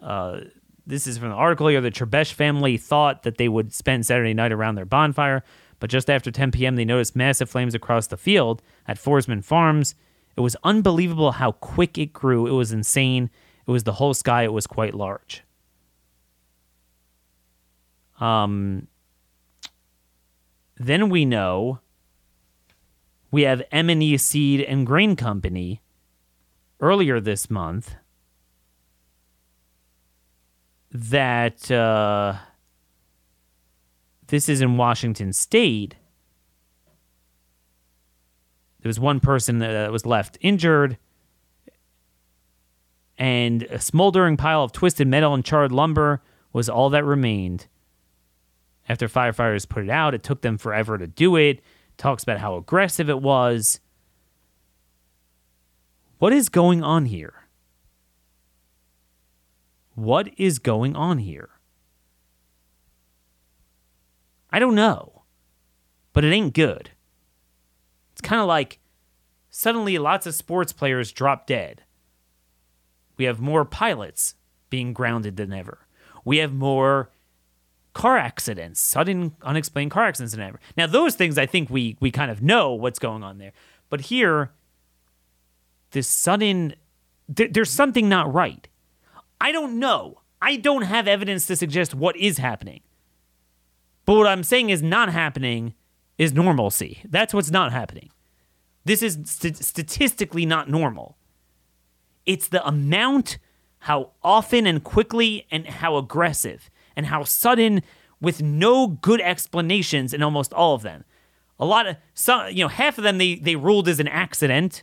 Uh, this is from the article here. The Trebesh family thought that they would spend Saturday night around their bonfire, but just after 10 p.m., they noticed massive flames across the field at Forsman Farms. It was unbelievable how quick it grew. It was insane. It was the whole sky. It was quite large. Um, then we know we have M&E Seed and Grain Company earlier this month that uh, this is in Washington State. There was one person that was left injured, and a smoldering pile of twisted metal and charred lumber was all that remained after firefighters put it out. It took them forever to do it. Talks about how aggressive it was. What is going on here? What is going on here? I don't know, but it ain't good. It's kind of like suddenly lots of sports players drop dead. We have more pilots being grounded than ever. We have more car accidents, sudden unexplained car accidents, and ever. Now those things I think we we kind of know what's going on there, but here, this sudden, th- there's something not right. I don't know. I don't have evidence to suggest what is happening. But what I'm saying is not happening is normalcy. That's what's not happening. This is st- statistically not normal. It's the amount, how often and quickly, and how aggressive and how sudden, with no good explanations in almost all of them. A lot of some, you know, half of them they they ruled as an accident,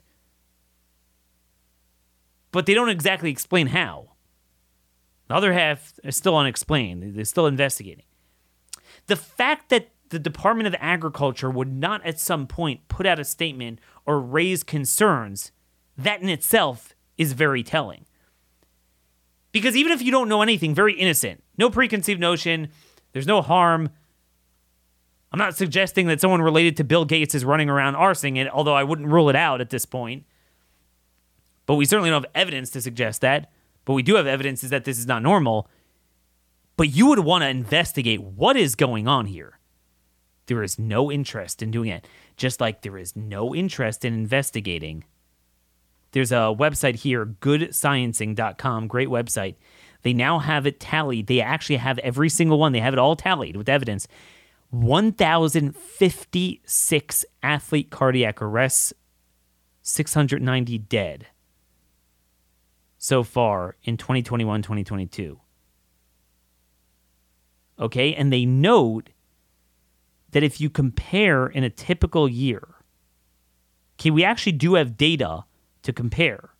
but they don't exactly explain how. The other half is still unexplained. They're still investigating. The fact that the Department of Agriculture would not at some point put out a statement or raise concerns, that in itself is very telling. Because even if you don't know anything, very innocent, no preconceived notion, there's no harm. I'm not suggesting that someone related to Bill Gates is running around arsing it, although I wouldn't rule it out at this point. But we certainly don't have evidence to suggest that. But we do have evidence that this is not normal. But you would want to investigate what is going on here. There is no interest in doing it, just like there is no interest in investigating. There's a website here, goodsciencing.com, great website. They now have it tallied. They actually have every single one. They have it all tallied with evidence. 1,056 athlete cardiac arrests, 690 dead so far in 2021 2022. Okay, and they note that if you compare in a typical year, okay, we actually do have data to compare.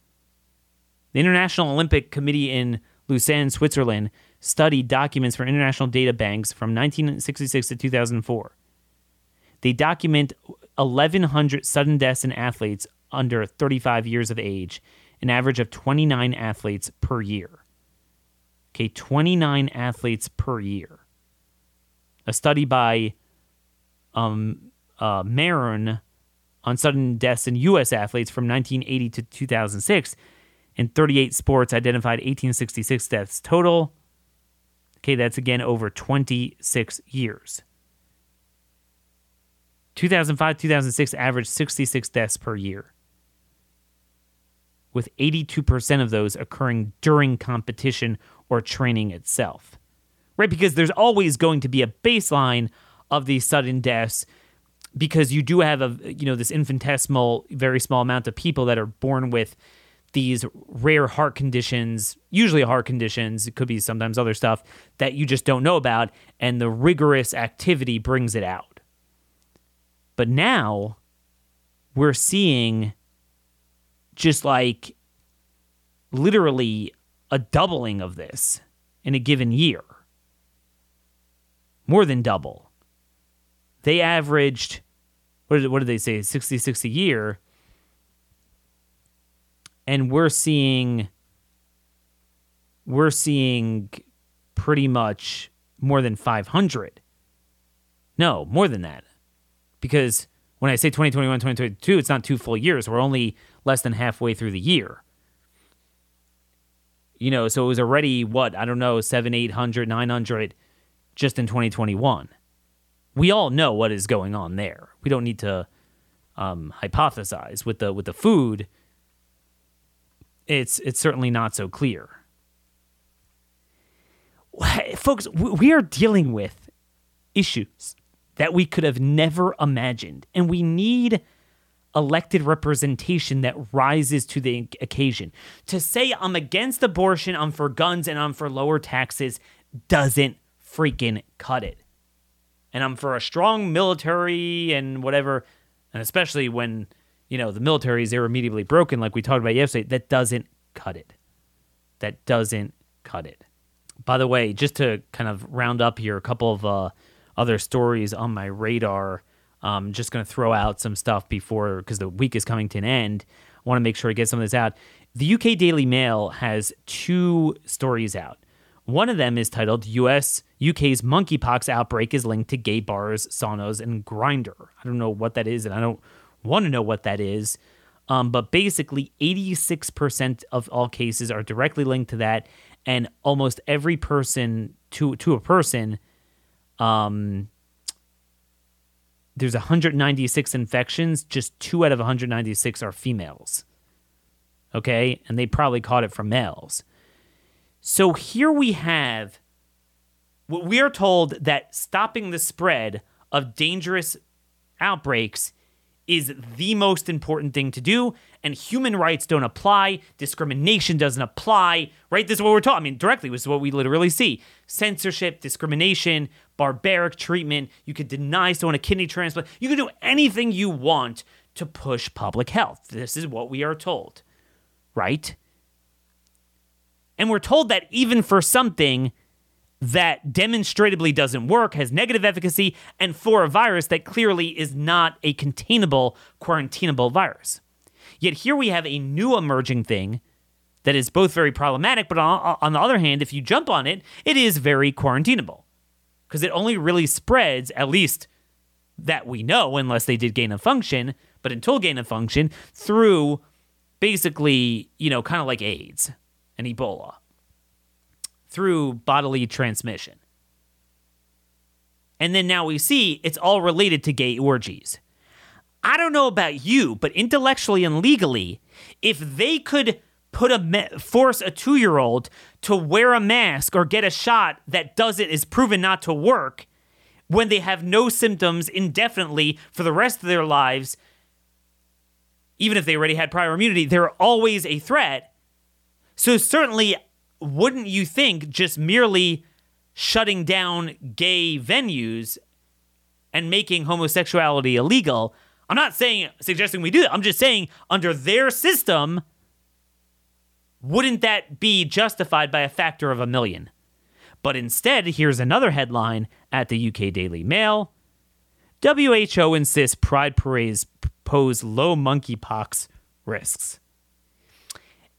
The International Olympic Committee in Lausanne, Switzerland, studied documents from international data banks from 1966 to 2004. They document 1,100 sudden deaths in athletes under 35 years of age an average of 29 athletes per year. Okay, 29 athletes per year. A study by um, uh, Maron on sudden deaths in U.S. athletes from 1980 to 2006. In 38 sports, identified 1866 deaths total. Okay, that's again over 26 years. 2005 2006 averaged 66 deaths per year with 82% of those occurring during competition or training itself. Right? Because there's always going to be a baseline of these sudden deaths because you do have a you know this infinitesimal very small amount of people that are born with these rare heart conditions, usually heart conditions, it could be sometimes other stuff that you just don't know about and the rigorous activity brings it out. But now we're seeing just like literally a doubling of this in a given year. More than double. They averaged, what did, what did they say, 66 a year. And we're seeing, we're seeing pretty much more than 500. No, more than that. Because when I say 2021, 2022, it's not two full years. We're only less than halfway through the year. You know, so it was already what, I don't know, seven, 800, 900 just in 2021. We all know what is going on there. We don't need to um, hypothesize with the with the food. It's it's certainly not so clear. Folks, we are dealing with issues that we could have never imagined. And we need elected representation that rises to the occasion. To say I'm against abortion, I'm for guns, and I'm for lower taxes doesn't freaking cut it. And I'm for a strong military and whatever, and especially when, you know, the military is irremediably broken, like we talked about yesterday, that doesn't cut it. That doesn't cut it. By the way, just to kind of round up here, a couple of uh, other stories on my radar. I'm just going to throw out some stuff before because the week is coming to an end. I want to make sure I get some of this out. The UK Daily Mail has two stories out. One of them is titled "U.S. UK's monkeypox outbreak is linked to gay bars, saunas, and Grindr. I don't know what that is, and I don't want to know what that is. Um, but basically, 86% of all cases are directly linked to that, and almost every person to to a person um, there's 196 infections, just two out of 196 are females. Okay, and they probably caught it from males. So here we have what we are told that stopping the spread of dangerous outbreaks is the most important thing to do, and human rights don't apply, discrimination doesn't apply, right? This is what we're taught. I mean, directly, this is what we literally see censorship, discrimination, barbaric treatment. You could deny someone a kidney transplant. You can do anything you want to push public health. This is what we are told, right? And we're told that even for something that demonstrably doesn't work, has negative efficacy, and for a virus that clearly is not a containable, quarantinable virus. Yet here we have a new emerging thing that is both very problematic, but on, the other hand, if you jump on it, it is very quarantinable because it only really spreads, at least that we know, unless they did gain of function, but until gain of function, through basically, you know, kind of like AIDS and Ebola through bodily transmission. And then now we see it's all related to gay orgies. I don't know about you, but intellectually and legally, if they could put a force a 2-year-old to wear a mask or get a shot that does it is proven not to work when they have no symptoms indefinitely for the rest of their lives, even if they already had prior immunity, they're always a threat. So certainly wouldn't you think just merely shutting down gay venues and making homosexuality illegal? I'm not saying suggesting we do that. I'm just saying under their system, wouldn't that be justified by a factor of a million? But instead, here's another headline at the UK Daily Mail. WHO insists pride parades pose low monkeypox risks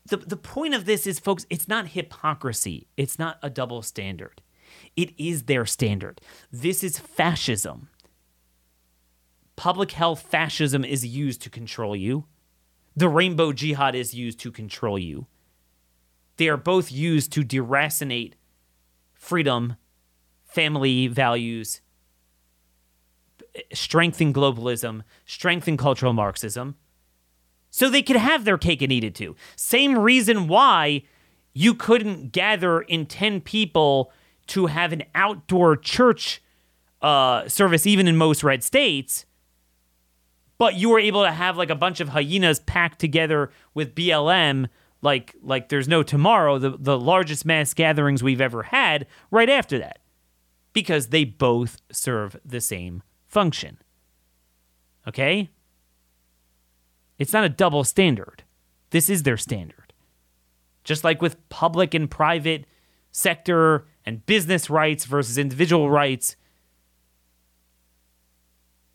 the, the point of this is, folks, it's not hypocrisy. It's not a double standard. It is their standard. This is fascism. Public health fascism is used to control you. The rainbow jihad is used to control you. They are both used to deracinate freedom, family values, strengthen globalism, strengthen cultural Marxism so they could have their cake and eat it too. Same reason why you couldn't gather in 10 people to have an outdoor church uh, service, even in most red states. But you were able to have like a bunch of hyenas packed together with BLM, like like there's no tomorrow. The the largest mass gatherings we've ever had right after that, because they both serve the same function. Okay. It's not a double standard. This is their standard. Just like with public and private sector and business rights versus individual rights.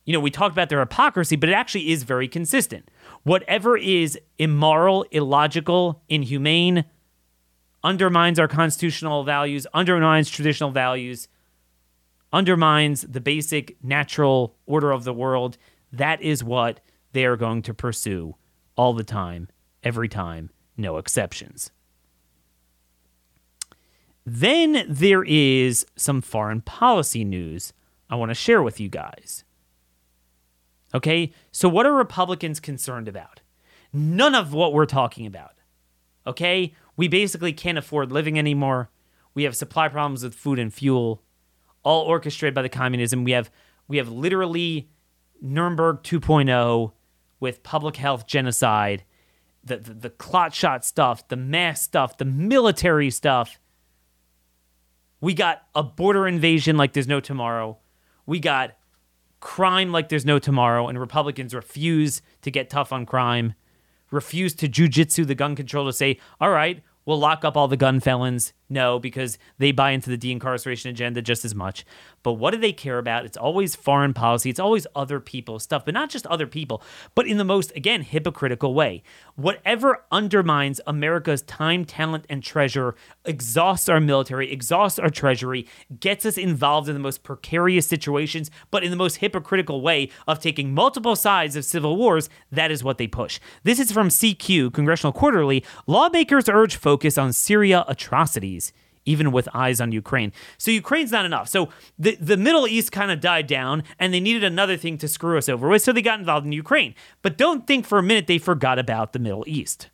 You know, we talked about their hypocrisy, but it actually is very consistent. Whatever is immoral, illogical, inhumane, undermines our constitutional values, undermines traditional values, undermines the basic natural order of the world, that is what they are going to pursue all the time, every time, no exceptions. Then there is some foreign policy news I want to share with you guys. Okay, so what are Republicans concerned about? None of what we're talking about. Okay, we basically can't afford living anymore. We have supply problems with food and fuel, all orchestrated by the communism. We have we have literally Nuremberg 2.0 with public health genocide, the, the, the clot shot stuff, the mass stuff, the military stuff. We got a border invasion like there's no tomorrow. We got crime like there's no tomorrow, and Republicans refuse to get tough on crime, refuse to jujitsu the gun control to say, all right, we'll lock up all the gun felons. No, because they buy into the de-incarceration agenda just as much. But what do they care about? It's always foreign policy. It's always other people's stuff, but not just other people, but in the most, again, hypocritical way. Whatever undermines America's time, talent, and treasure, exhausts our military, exhausts our treasury, gets us involved in the most precarious situations, but in the most hypocritical way of taking multiple sides of civil wars, that is what they push. This is from CQ, Congressional Quarterly. Lawmakers urge focus on Syria atrocities even with eyes on Ukraine. So Ukraine's not enough. So the, the Middle East kind of died down and they needed another thing to screw us over with. So they got involved in Ukraine. But don't think for a minute they forgot about the Middle East.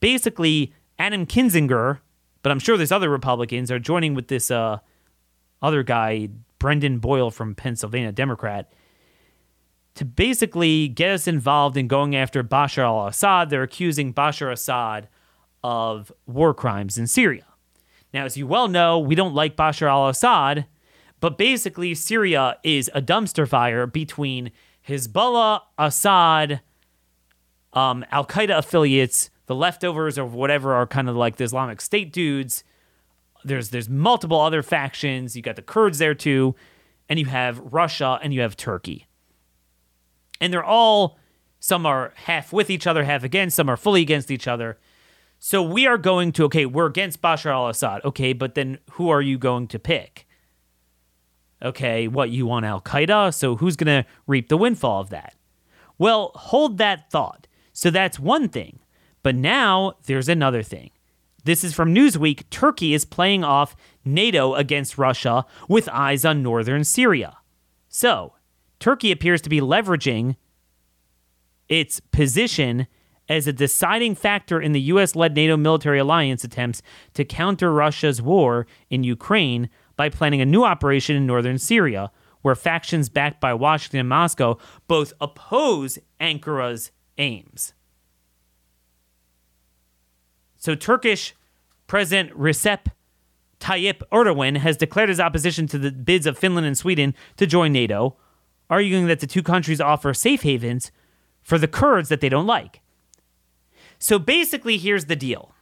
Basically, Adam Kinzinger, but I'm sure there's other Republicans, are joining with this uh, other guy, Brendan Boyle from Pennsylvania, Democrat. to basically get us involved in going after Bashar al Assad. They're accusing Bashar Assad of war crimes in Syria. Now, as you well know, we don't like Bashar al Assad, but basically, Syria is a dumpster fire between Hezbollah, Assad, um, Al Qaeda affiliates, the leftovers of whatever are kind of like the Islamic State dudes. There's there's multiple other factions. You got the Kurds there too, and you have Russia and you have Turkey. And they're all some are half with each other, half against, some are fully against each other. So we are going to okay, we're against Bashar al-Assad. Okay, but then who are you going to pick? Okay, what you want Al Qaeda? So who's going to reap the windfall of that? Well, hold that thought. So that's one thing. But now there's another thing. This is from Newsweek. Turkey is playing off NATO against Russia with eyes on northern Syria. So, Turkey appears to be leveraging its position as a deciding factor in the US led NATO military alliance attempts to counter Russia's war in Ukraine by planning a new operation in northern Syria, where factions backed by Washington and Moscow both oppose Ankara's aims. So, Turkish President Recep Tayyip Erdogan has declared his opposition to the bids of Finland and Sweden to join NATO, arguing that the two countries offer safe havens for the Kurds that they don't like. So basically, here's the deal.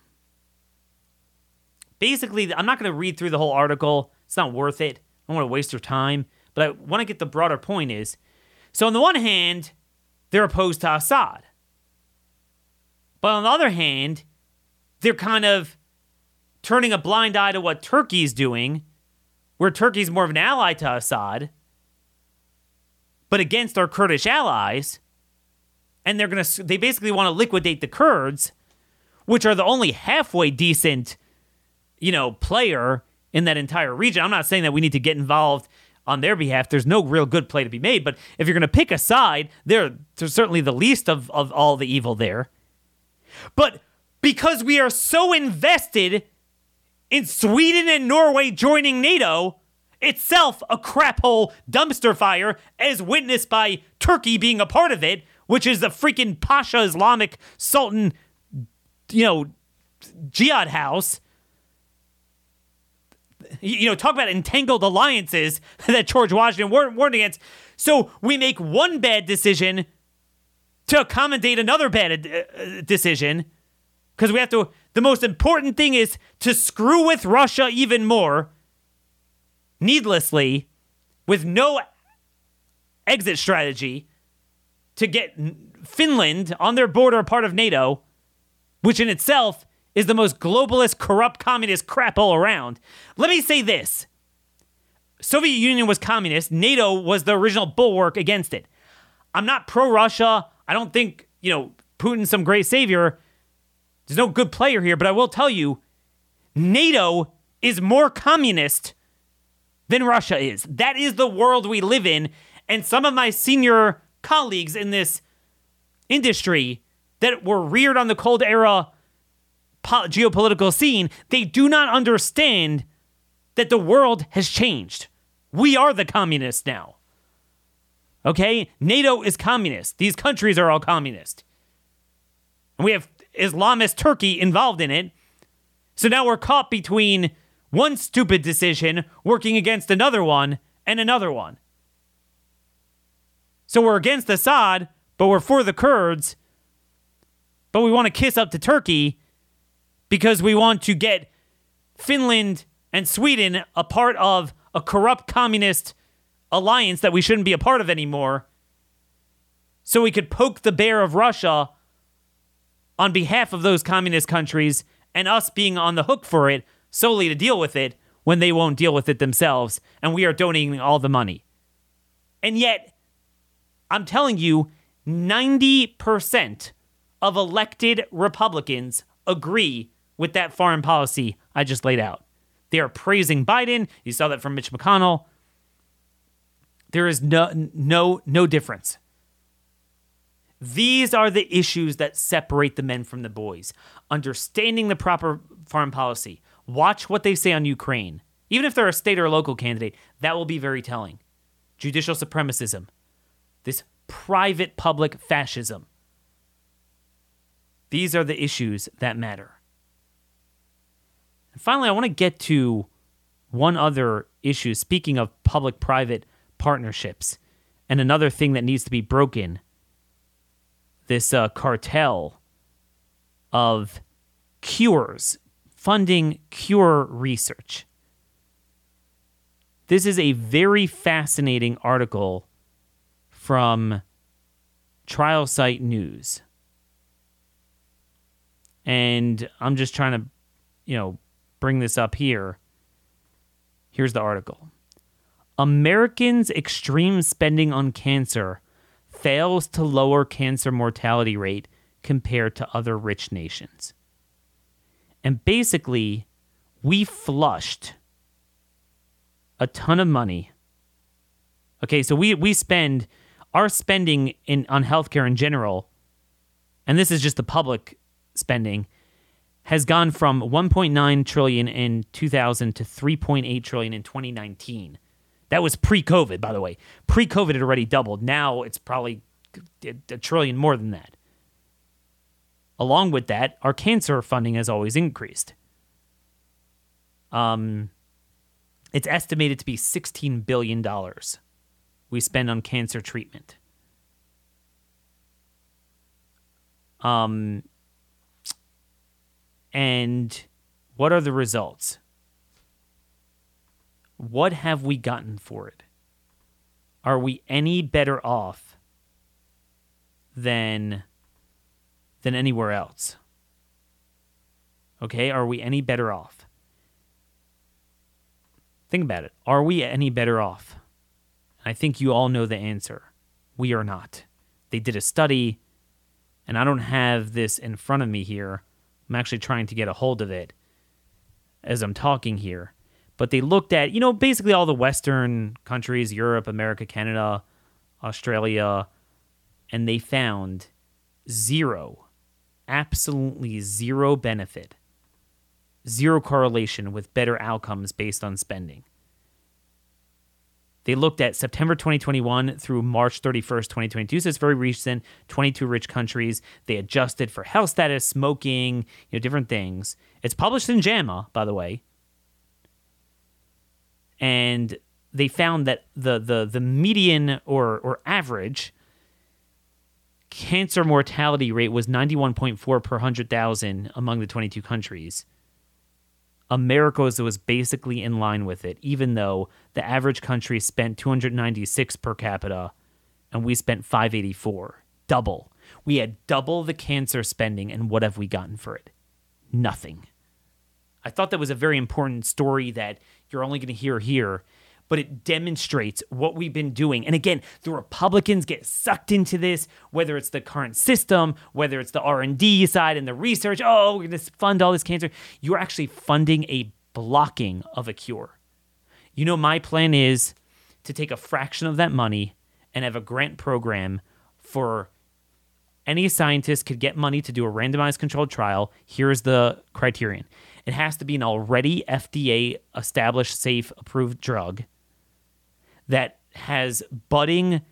Basically, I'm not going to read through the whole article. It's not worth it. I don't want to waste your time. But I want to get the broader point is so, on the one hand, they're opposed to Assad. But on the other hand, they're kind of turning a blind eye to what Turkey's doing, where Turkey's more of an ally to Assad, but against our Kurdish allies. And they're going to, they basically want to liquidate the Kurds, which are the only halfway decent, you know, player in that entire region. I'm not saying that we need to get involved on their behalf. There's no real good play to be made. But if you're going to pick a side, they're, they're certainly the least of, of all the evil there. But because we are so invested in Sweden and Norway joining NATO, itself a crap hole dumpster fire, as witnessed by Turkey being a part of it, which is the freaking Pasha Islamic Sultan, you know, jihad house. You know, talk about entangled alliances that George Washington warned against. So we make one bad decision to accommodate another bad uh, decision because we have to. The most important thing is to screw with Russia even more, needlessly, with no exit strategy to get Finland on their border part of NATO, which in itself is the most globalist, corrupt, communist crap all around. Let me say this. Soviet Union was communist, NATO was the original bulwark against it. I'm not pro Russia. I don't think, you know, Putin's some great savior. There's no good player here, but I will tell you NATO is more communist than Russia is. That is the world we live in. And some of my senior colleagues in this industry that were reared on the Cold Era po- geopolitical scene, they do not understand that the world has changed. We are the communists now. Okay? NATO is communist. These countries are all communist. And we have Islamist Turkey involved in it. So now we're caught between one stupid decision working against another one and another one. So we're against Assad, but we're for the Kurds. But we want to kiss up to Turkey because we want to get Finland and Sweden a part of a corrupt communist alliance that we shouldn't be a part of anymore. So we could poke the bear of Russia on behalf of those communist countries and us being on the hook for it solely to deal with it when they won't deal with it themselves and we are donating all the money. And yet, I'm telling you, 90% of elected Republicans agree with that foreign policy I just laid out. They are praising Biden. You saw that from Mitch McConnell. There is no no no difference. These are the issues that separate the men from the boys. Understanding the proper foreign policy. Watch what they say on Ukraine. Even if they're a state or a local candidate, that will be very telling. Judicial supremacism. This private public fascism. These are the issues that matter. And finally, I want to get to one other issue. Speaking of public private partnerships, and another thing that needs to be broken this uh, cartel of cures, funding cure research. This is a very fascinating article from Trial Site News. And I'm just trying to, you know, bring this up here. Here's the article Americans' extreme spending on cancer fails to lower cancer mortality rate compared to other rich nations. And basically, we flushed a ton of money. Okay, so we we spend our spending in on healthcare in general, and this is just the public spending, has gone from 1.9 trillion in 2000 to 3.8 trillion in 2019. That was pre-COVID, by the way. Pre-COVID, it already doubled. Now it's probably a trillion more than that. Along with that, our cancer funding has always increased. Um, it's estimated to be $16 billion we spend on cancer treatment. Um, and what are the results? What have we gotten for it? Are we any better off than than anywhere else? Okay, are we any better off? Think about it. Are we any better off? I think you all know the answer. We are not. They did a study, and I don't have this in front of me here. I'm actually trying to get a hold of it as I'm talking here. But they looked at, you know, basically all the Western countries Europe, America, Canada, Australia, and they found zero, absolutely zero benefit, zero correlation with better outcomes based on spending. They looked at September 2021 through March 31st, 2022. So it's very recent. 22 rich countries. They adjusted for health status, smoking, you know, different things. It's published in JAMA, by the way. And they found that the the the median or or average cancer mortality rate was 91.4 per 100,000 among the 22 countries. America's was basically in line with it, even though the average country spent 296 per capita and we spent 584. Double. We had double the cancer spending, and what have we gotten for it? Nothing. I thought that was a very important story that you're only going to hear here but it demonstrates what we've been doing. And again, the Republicans get sucked into this, whether it's the current system, whether it's the R&D side and the research, oh, we're going to fund all this cancer. You're actually funding a blocking of a cure. You know, my plan is to take a fraction of that money and have a grant program for any scientist could get money to do a randomized controlled trial. Here's the criterion. It has to be an already FDA established safe approved drug that has budding,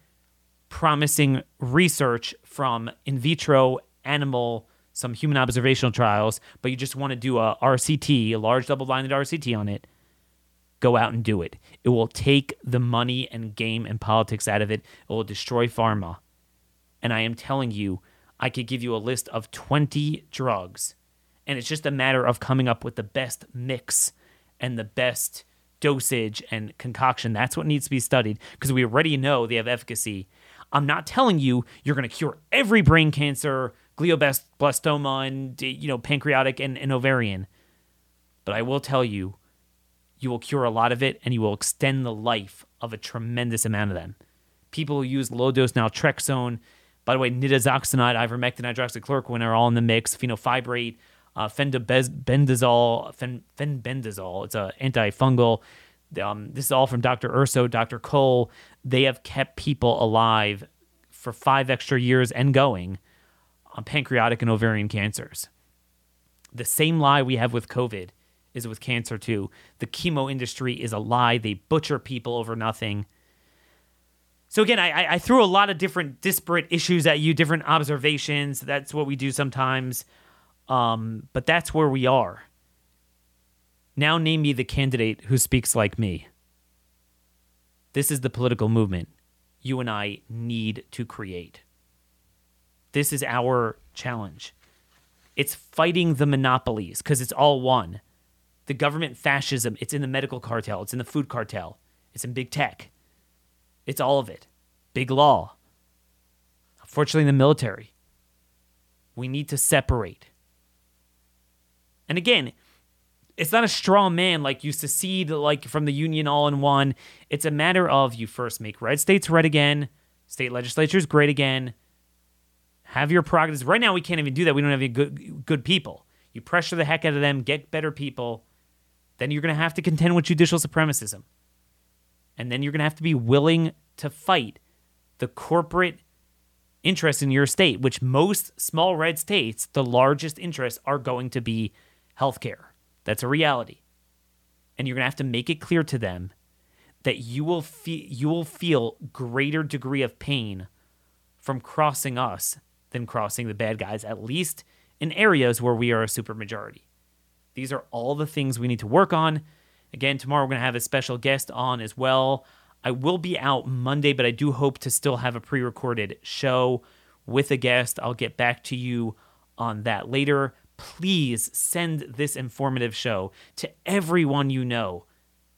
promising research from in vitro animal, some human observational trials, but you just want to do a RCT, a large double blinded RCT on it, go out and do it. It will take the money and game and politics out of it. It will destroy pharma. And I am telling you, I could give you a list of 20 drugs, and it's just a matter of coming up with the best mix and the best dosage and concoction. That's what needs to be studied because we already know they have efficacy. I'm not telling you you're going to cure every brain cancer, glioblastoma, and you know pancreatic and, and ovarian, but I will tell you, you will cure a lot of it, and you will extend the life of a tremendous amount of them. People who use low dose naltrexone, by the way, nitazoxanide, ivermectin, hydroxychloroquine are all in the mix. Fenofibrate, uh, fenbendazole, fen, fenbendazole. It's an antifungal. Um, this is all from Dr. Urso, Dr. Cole. They have kept people alive for five extra years and going on pancreatic and ovarian cancers. The same lie we have with COVID is with cancer too. The chemo industry is a lie. They butcher people over nothing. So again, I, I threw a lot of different disparate issues at you, different observations. That's what we do sometimes. Um, but that's where we are. Now name me the candidate who speaks like me. This is the political movement you and I need to create. This is our challenge. It's fighting the monopolies because it's all one. The government fascism, it's in the medical cartel, it's in the food cartel, it's in big tech. It's all of it. Big law. Unfortunately, the military. We need to separate. And again, it's not a straw man like you secede like from the union all in one. It's a matter of you first make red states red again, state legislatures great again, have your prerogatives. Right now, we can't even do that. We don't have any good good people. You pressure the heck out of them, get better people. Then you're going to have to contend with judicial supremacism, and then you're going to have to be willing to fight the corporate interest in your state, which most small red states, the largest interests are going to be healthcare. That's a reality. And you're going to have to make it clear to them that you will feel you will feel greater degree of pain from crossing us than crossing the bad guys, at least in areas where we are a supermajority. These are all the things we need to work on. Again, tomorrow we're going to have a special guest on as well. I will be out Monday, but I do hope to still have a pre recorded show with a guest. I'll get back to you on that later. Please send this informative show to everyone you know.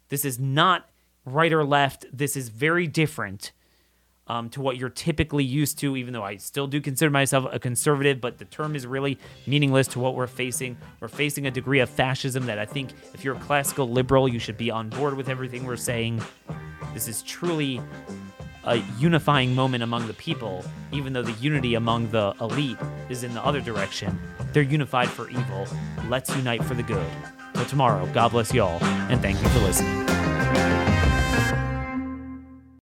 This is not right or left, this is very different um, to what you're typically used to, even though I still do consider myself a conservative, but the term is really meaningless to what we're facing. We're facing a degree of fascism that I think if you're a classical liberal, you should be on board with everything we're saying. This is truly a unifying moment among the people, even though the unity among the elite is in the other direction. They're unified for evil. Let's unite for the good. Till tomorrow, God bless y'all, and thank you for listening.